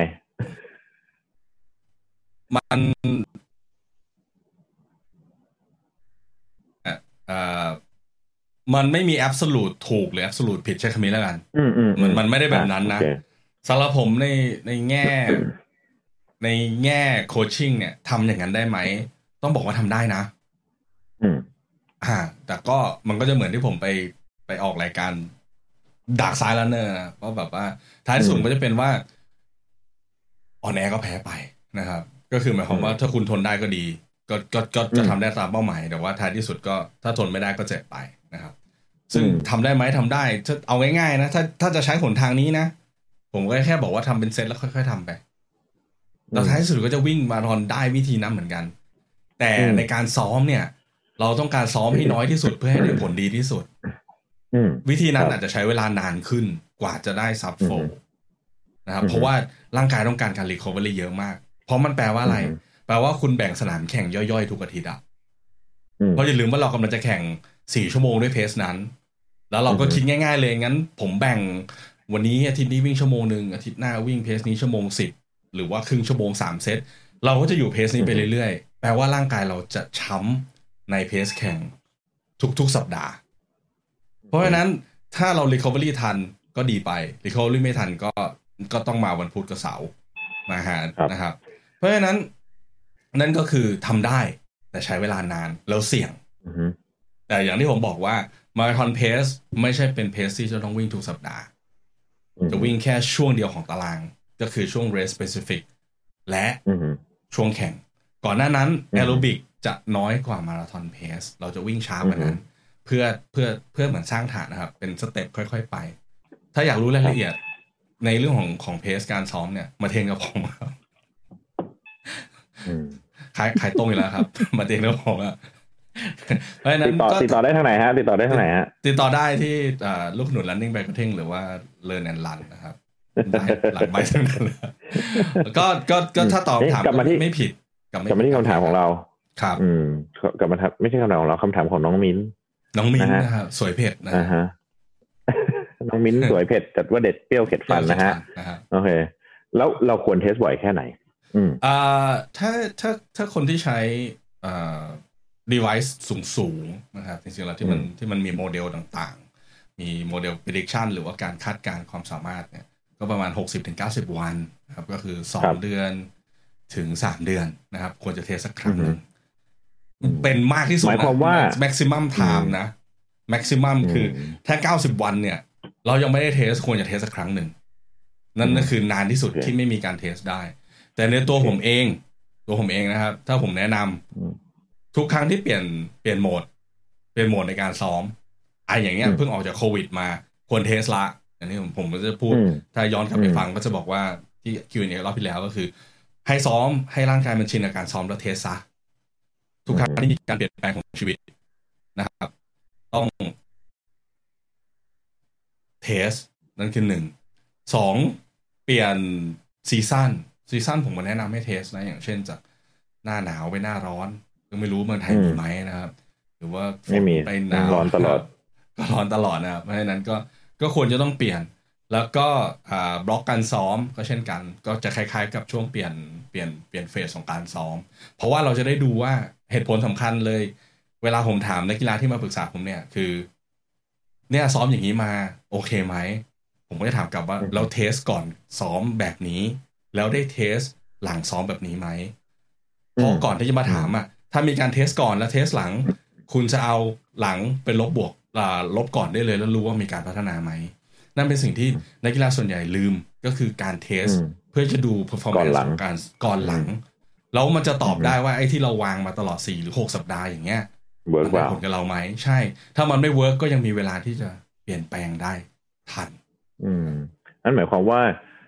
มันเอ่อเอ่อ มันไม่มีแอบสูตถูกหรือแอบสูตผิดใช้คำนี้แล้วกันอืมอืมมันมันไม่ได้แบบนั้นนะโอเคสำหรับผมในในแง่ ในแง่โคชชิ่งเนี่ยทำอย่างนั้นได้ไหม ต้องบอกว่าทำได้นะอืมอ่า แต่ก็มันก็จะเหมือนที่ผมไปไปออกรายการ Dark Side Runner นะก็แบบว่า ท้ายสุดอืมก็จะเป็นว่าอ่อนแอก็แพ้ไปนะครับ ก็คือหมายความว่าถ้าคุณทนได้ก็ดี ก็ก็ก็จะอืมทำได้ตามเป้าหมายแต่ว่าท้ายที่สุดก็ถ้าทนไม่ได้ก็เจ็บไปนะครับ ซึ่งอืมทำได้ไหมทำได้ถ้าเอาง่ายๆนะถ้าถ้าจะใช้หนทางนี้นะ ผมก็แค่บอกว่าทำเป็นเซตแล้วค่อย ๆทำไปแล้วท้ายที่สุดก็จะวิ่งมาราธอนได้วิธีนั้นเหมือนกัน แต่อืมในการซ้อมเนี่ย เราต้องการซ้อมให้น้อยที่สุดเพื่อให้ได้ผลดีที่สุดอืมวิธีนั้นครับอาจจะใช้เวลานานขึ้นกว่าจะได้ sub four อืมนะครับอืมเพราะว่าร่างกายต้องการการ recovery เยอะมาก เพราะมันแปลว่าอะไรอืม แปลว่าคุณแบ่งสนามแข่งย่อยๆ ทุกอาทิตย์อะอืมเพราะอย่าลืมว่าเรากำลังจะแข่งสี่ชั่วโมงด้วย pace นั้น แล้วเราก็อือฮึคิดง่าย ๆ เลยงั้น ผมแบ่งวันนี้อาทิตย์นี้วิ่งชั่วโมงหนึ่งอาทิตย์หน้าวิ่งเพสนี้ชั่วโมงสิบหรือว่าครึ่งชั่วโมงสามเซตเราก็จะอยู่เพสนี้ไปเรื่อยๆ แปลว่าร่างกายเราจะช้ำในเพสแข่งทุกๆสัปดาห์ เพราะฉะนั้นถ้าเรา recovery ทันก็ดีไป recovery ไม่ทันก็ก็ต้องมาวันพุธกับเสาร์นะฮะครับนะครับ เพราะฉะนั้น นั่นก็คือทำได้ แต่ใช้เวลานานแล้วเสี่ยงอืมแต่อย่างที่ผมบอกว่ามาราธอน pace ไม่ใช่เป็น pace ที่จะต้องวิ่งทุกสัปดาห์อืมจะวิ่งแค่ช่วงเดียวของตาราง ก็คือช่วง race specific และอืมช่วงแข่ง ก่อนหน้านั้นอืมแอโรบิกจะน้อยกว่ามาราธอน pace เราจะวิ่งช้ากว่านั้น เพื่อเพื่อเพื่อเหมือนสร้างฐานนะครับ เป็น step ค่อยๆไป ถ้าอยากรู้รายละเอียดในเรื่องของของ pace การซ้อมเนี่ย มา train กับผมครับอืม ขายขายตรงอยู่แล้วครับมาเตียงแล้วผมอะเพราะฉะนั้ตินดต่อก็ติดต่อได้ทางไหนฮะติดต่อได้ทางไหนฮะติดต่อได้ที่อ่าลูกขนุน running by กระเท่งหรือว่า learn and run นะครับได้หลังใบทั้งนั้นเลยก็ก็ก็ถ้าตอบเอ๊ะถามกลับมาที่ไม่ผิดกลับมาที่คำถามของเรา ครับ อืมกลับมาทับไม่ใช่คำถามของเราคำถามของน้องมิ้นน้องมิ้นนะฮะนะครับสวยเผ็ดนะอ่าฮะน้องมิ้นสวยเผ็ดแต่ว่าเด็ดเปรี้ยวเข็ดฟันนะฮะนะครับโอเค แล้วเราควรเทสบ่อยแค่ไหน อืมอ่าถ้าถ้าถ้าคนที่ใช้อ่า device สูงสูงๆนะครับจริงๆแล้วที่มันอืมที่มันมีโมเดลต่างๆ มีโมเดล prediction หรือว่าการคาดการณ์ความสามารถเนี่ย ก็ประมาณ 60-90 วันนะครับ ก็คือครับ2เดือนถึง 3 เดือนนะครับ ควรจะเทสสักครั้งหนึ่งอืมเป็นมากที่สุดหมายความว่านะ maximum time นะ maximum คืออมถ้า 90 วันเนี่ย เรายังไม่ได้ test ควรจะ test สักครั้งหนึ่ง นั่นก็คือนานที่สุดโอเคที่ไม่มีการ test ได้ แต่ในตัวผมเอง ตัวผมเองนะครับ ถ้าผมแนะนำอืมทุกครั้งที่เปลี่ยนเปลี่ยนโหมด เปลี่ยนโหมดในการซ้อมไอ้อย่างเงี้ยอืมเพิ่งออกจากโควิดมาควร test ละอันนี้ผมผมก็จะพูดอืมถ้าย้อนกลับไปอืมฟังก็จะบอกว่าที่ Q&A รอบที่แล้วก็คือ ให้ซ้อมให้ร่างกายมันชินกับการซ้อมแล้ว test ซะทุกครั้งที่มีการเปลี่ยนแปลงของชีวิตนะครับ ต้อง test นั่นคือหนึ่งสองเปลี่ยน season season ผมก็แนะนำให้ test นะ อย่างเช่นจากหน้าหนาวไปหน้าร้อนก็ไม่รู้เมืองไทยอืมมีไหมนะครับ หรือว่าฝนไม่มีไปหนาวร้อนตลอด ก็ร้อนตลอดนะครับเพราะฉะนั้นก็ก็ควรจะต้องเปลี่ยน แล้วก็อ่าบล็อกการซ้อมก็เช่นกัน ก็จะคล้าย ๆ กับช่วงเปลี่ยนเปลี่ยนเปลี่ยน phase ของการซ้อม เพราะว่าเราจะได้ดูว่าเหตุผลสำคัญเลย เวลาผมถามนักกีฬาที่มาปรึกษาผมเนี่ยคือ เนี่ยซ้อมอย่างนี้มา โอเคไหมผมก็จะถามกลับว่าอืมเราเทสก่อนซ้อมแบบนี้ แล้วได้เทสหลังซ้อมแบบนี้ไหมเพราะก่อนที่จะมาถามอะ ถ้ามีการเทสก่อนแล้วเทสหลัง คุณจะเอาหลังเป็นลบบวกอ่าลบก่อนได้เลยแล้วรู้ว่ามีการพัฒนาไหม นั่นเป็นสิ่งที่นักกีฬาส่วนใหญ่ลืมก็คือการ test อืมเพื่อจะดูก่อน performance หลังของการก่อนหลัง แล้วมันจะตอบอืมได้ว่าไอ้ที่เราวางมาตลอดสี่หรือหกสัปดาห์อย่างเงี้ยเวิร์กมันเปได้ล่าผลกับเราไหมใช่ ถ้ามันไม่ work ก็ยังมีเวลาที่จะเปลี่ยนแปลงได้ทัน อืมนั่นหมายความว่า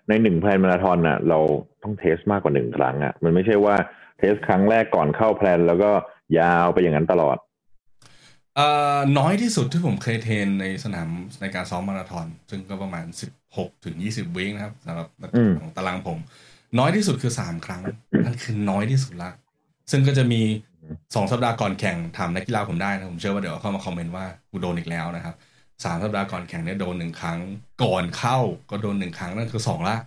ในหนึ่ง plan มาราธอนน่ะ เราต้อง test มากกว่าหนึ่งครั้งอะมันไม่ใช่ว่า test ครั้งแรกก่อนเข้า plan แล้วก็ยาวไปอย่างนั้นตลอดเอ่อน้อยที่สุดที่ผมเคย train ในสนามในการซ้อมมาราธอน ซึ่งก็ประมาณ16ถึง20วินะครับสำหรับอืมของตารางผม น้อยที่สุดคือ3ครั้งนั่นคือน้อยที่สุดละซึ่งก็จะมี2สัปดาห์ก่อนแข่งถามนักกีฬาผมได้นะผมเชื่อว่าเดี๋ยวเข้ามาคอมเมนต์ว่ากูโดนอีกแล้วนะครับ สามสัปดาห์ก่อนแข่งเนี่ยโดนหนึ่งครั้งก่อนเข้าก็โดนหนึ่งครั้งนั่นคือสองละ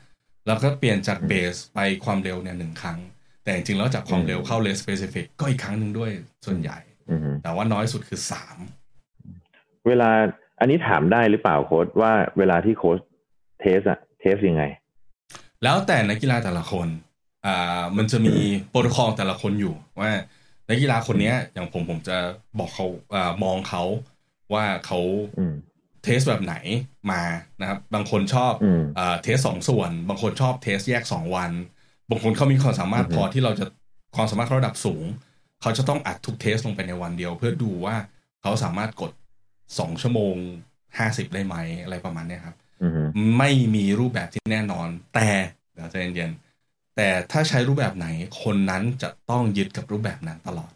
แล้วก็เปลี่ยนจากเบสไปความเร็วเนี่ยหนึ่งครั้ง แต่จริงๆแล้วจากความเร็วเข้าเลสสเปซิฟิกก็อีกครั้งหนึ่งด้วยส่วนใหญ่อืมแต่ว่าน้อยสุดคือสามเวลาอันนี้ถามได้หรือเปล่าโค้ชว่าเวลาที่โค้ช test อะ test ยังไง แล้วแต่นักกีฬาแต่ละคนอ่ามันจะมีโปรโตคอลแต่ละคนอยู่ว่านักกีฬาคนเนี้ยอย่างผมผมจะบอกเขาอ่ามองเขา ว่าเขาอืม test แบบไหนมานะครับ บางคนชอบอืมอ่า test สองส่วน บางคนชอบ test แยกสองวัน บางคนเขามีความสามารถอือฮึพอที่เราจะความสามารถเขาระดับสูง เขาจะต้องอัดทุกเทสลงไปในวันเดียว เพื่อดูว่าเขาสามารถกดสองชั่วโมงห้าสิบได้ไหมอะไรประมาณเนี้ยครับอืมไม่มีรูปแบบที่แน่นอน แต่เดี๋ยวใจเย็นๆแต่ถ้าใช้รูปแบบไหน คนนั้นจะต้องยึดกับรูปแบบนั้นตลอด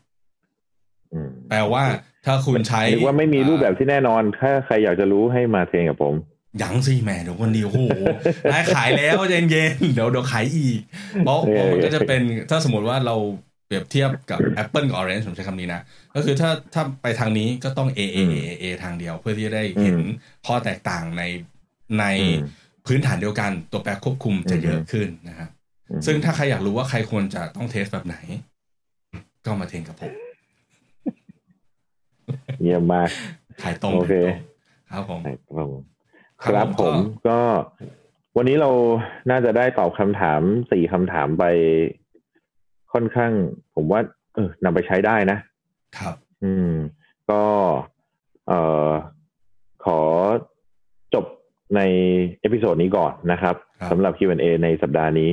อืมแปลว่า ถ้าคุณใช้นึกว่าไม่มีรูปแบบที่แน่นอน ถ้าใครอยากจะรู้ให้มาเทรนกับผมยังสิแหม่เดี๋ยวคนเดียวโอ้โหได้ขายแล้วใจเย็นๆเดี๋ยวเดี๋ยวขายอีกเพราะเออเพราะมันก็จะเป็นถ้าสมมติว่าเราเปรียบเทียบกับ Apple กับ Orange ผมใช้คำนี้นะ ก็คือถ้าถ้าไปทางนี้ก็ต้อง A A A A ทางเดียว เพื่อที่จะได้เห็นข้อแตกต่างในในอืมพื้นฐานเดียวกันตัวแปรควบคุมจะเยอะขึ้นนะครับอืมซึ่งถ้าใครอยากรู้ว่าใครควรจะต้องเทสแบบไหน ก็มาเทรนกับผม เยี่ยมมากขายตรงโอเคขายตรงครับผมครับผมคครัรับบผผมมก็วันนี้เราน่าจะได้ตอบคำถามสี่คำถามไปค่อนข้าง ผมว่า เออนำไปใช้ได้นะ ครับ อืม ก็เอ่อขอจบใน episode นี้ก่อนนะครับครับสำหรับ Q&A ในสัปดาห์นี้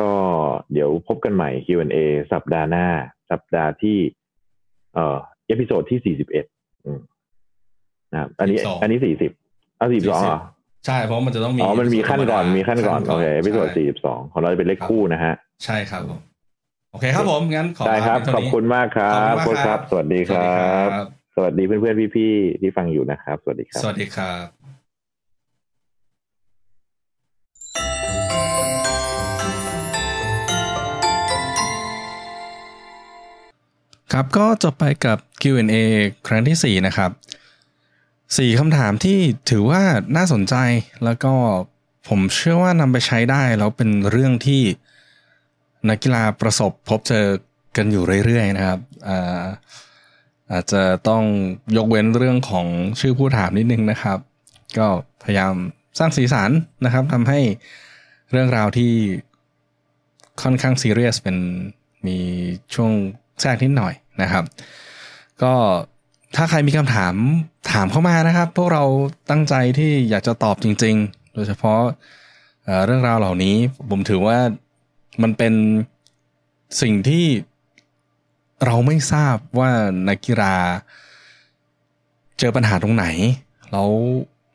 ก็เดี๋ยวพบกันใหม่ Q&A สัปดาห์หน้า สัปดาห์ที่ เอ่อ episode ที่สี่สิบเอ็ดนะครับอันนี้42อันนี้สี่สิบเอาสี่สิบสองเหรอใช่เพราะมันจะต้องมีอ๋อมันมีขั้นก่อนมีขั้นก่อนโอเค episode ใช่สี่สิบสองของเราจะเป็นเลขคู่นะฮะใช่ครับผมโอเคครับผม งั้นขอได้ครับลาขอบคุณมากครับขอบคุณโค้ชมากครับสวัสดีครับ สวัสดีครับ สวัสดีเพื่อนๆพี่ๆที่ฟังอยู่นะครับ สวัสดีครับ สวัสดีครับ ครับก็จบไปกับ Q&A ครั้งที่ 4 นะครับสี่คำถามที่ถือว่าน่าสนใจแล้วก็ผมเชื่อว่านำไปใช้ได้แล้วเป็นเรื่องที่นักกีฬาประสบพบเจอกันอยู่เรื่อยๆนะครับอาอาจจะต้องยกเว้นเรื่องของชื่อผู้ถามนิดนึงนะครับ ก็พยายามสร้างสีสันนะครับทำให้เรื่องราวที่ค่อนข้างซีเรียสเป็นมีช่วงแทรกนิดหน่อย นะครับ ก็ถ้าใครมีคำถามถามเข้ามานะครับ พวกเราตั้งใจที่อยากจะตอบจริง ๆ โดยเฉพาะเรื่องราวเหล่านี้ ผมถือว่ามันเป็นสิ่งที่เราไม่ทราบว่านักกีฬาเจอปัญหาตรงไหน แล้ว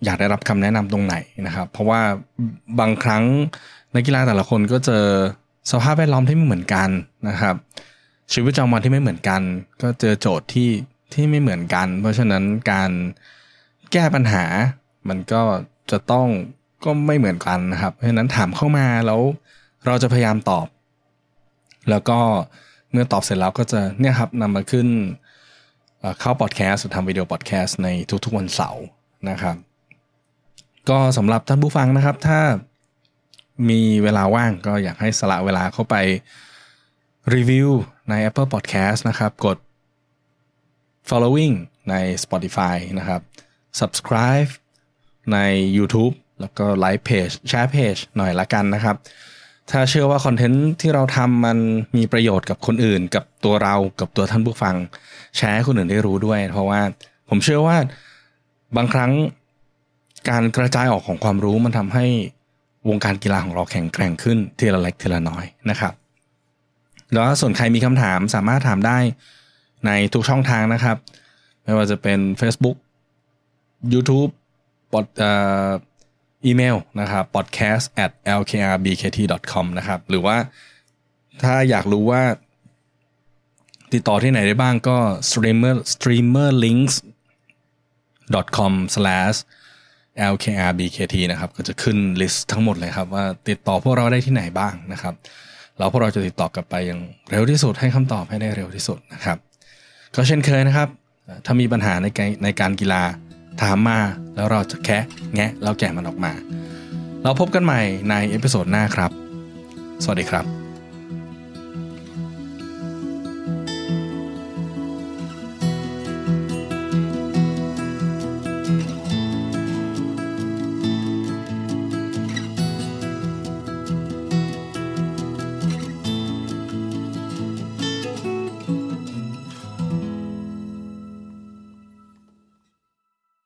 อยากได้รับคำแนะนำตรงไหนนะครับ เพราะว่าบางครั้งนักกีฬาแต่ละคนก็เจอสภาพแวดล้อมที่ไม่เหมือนกันนะครับ ชีวิตประจำวันที่ไม่เหมือนกัน ก็เจอโจทย์ที่ที่ไม่เหมือนกัน เพราะฉะนั้นการแก้ปัญหา มันก็จะต้องก็ไม่เหมือนกันนะครับ เพราะฉะนั้นถามเข้ามาแล้วเราจะพยายามตอบ แล้วก็เมื่อตอบเสร็จแล้วก็จะเนี่ยครับนำมาขึ้นเข้าพอดแคสต์ทำวิดีโอพอดแคสต์ในทุกๆวันเสาร์นะครับ ก็สำหรับท่านผู้ฟังนะครับ ถ้ามีเวลาว่างก็อยากให้สละเวลาเข้าไปรีวิว ใน Apple Podcast นะครับ กด following ใน Spotify นะครับ subscribe ใน YouTube แล้วก็ like page แชร์ page หน่อยละกันนะครับ ถ้าเชื่อว่าคอนเทนต์ที่เราทำมันมีประโยชน์กับคนอื่น กับตัวเรากับตัวท่านผู้ฟัง แชร์ให้คนอื่นได้รู้ด้วย เพราะว่าผมเชื่อว่าบางครั้งการกระจายออกของความรู้มันทำให้วงการกีฬาของเราแข็งแกร่งขึ้นทีละเล็กทีละน้อยนะครับ แล้วส่วนใครมีคำถามสามารถถามได้ในทุกช่องทางนะครับ ไม่ว่าจะเป็น Facebook YouTube ปอดอีเมลนะครับ podcast at lkrbkt.com นะครับ หรือว่าถ้าอยากรู้ว่า ติดต่อที่ไหนได้บ้างก็ streamer streamerlinks com slash lkrbkt นะครับ ก็จะขึ้นลิสต์ทั้งหมดเลยครับ ว่าติดต่อพวกเราได้ที่ไหนบ้างนะครับ แล้วพวกเราจะติดต่อกลับไปอย่างเร็วที่สุดให้คำตอบให้ได้เร็วที่สุดนะครับ ก็เช่นเคยนะครับ ถ้ามีปัญหาในการในการกีฬาถามมาแล้วเราจะแคะแงะแล้วแกะมันออกมา เราพบกันใหม่ในเอพิโซดหน้าครับ สวัสดีครับ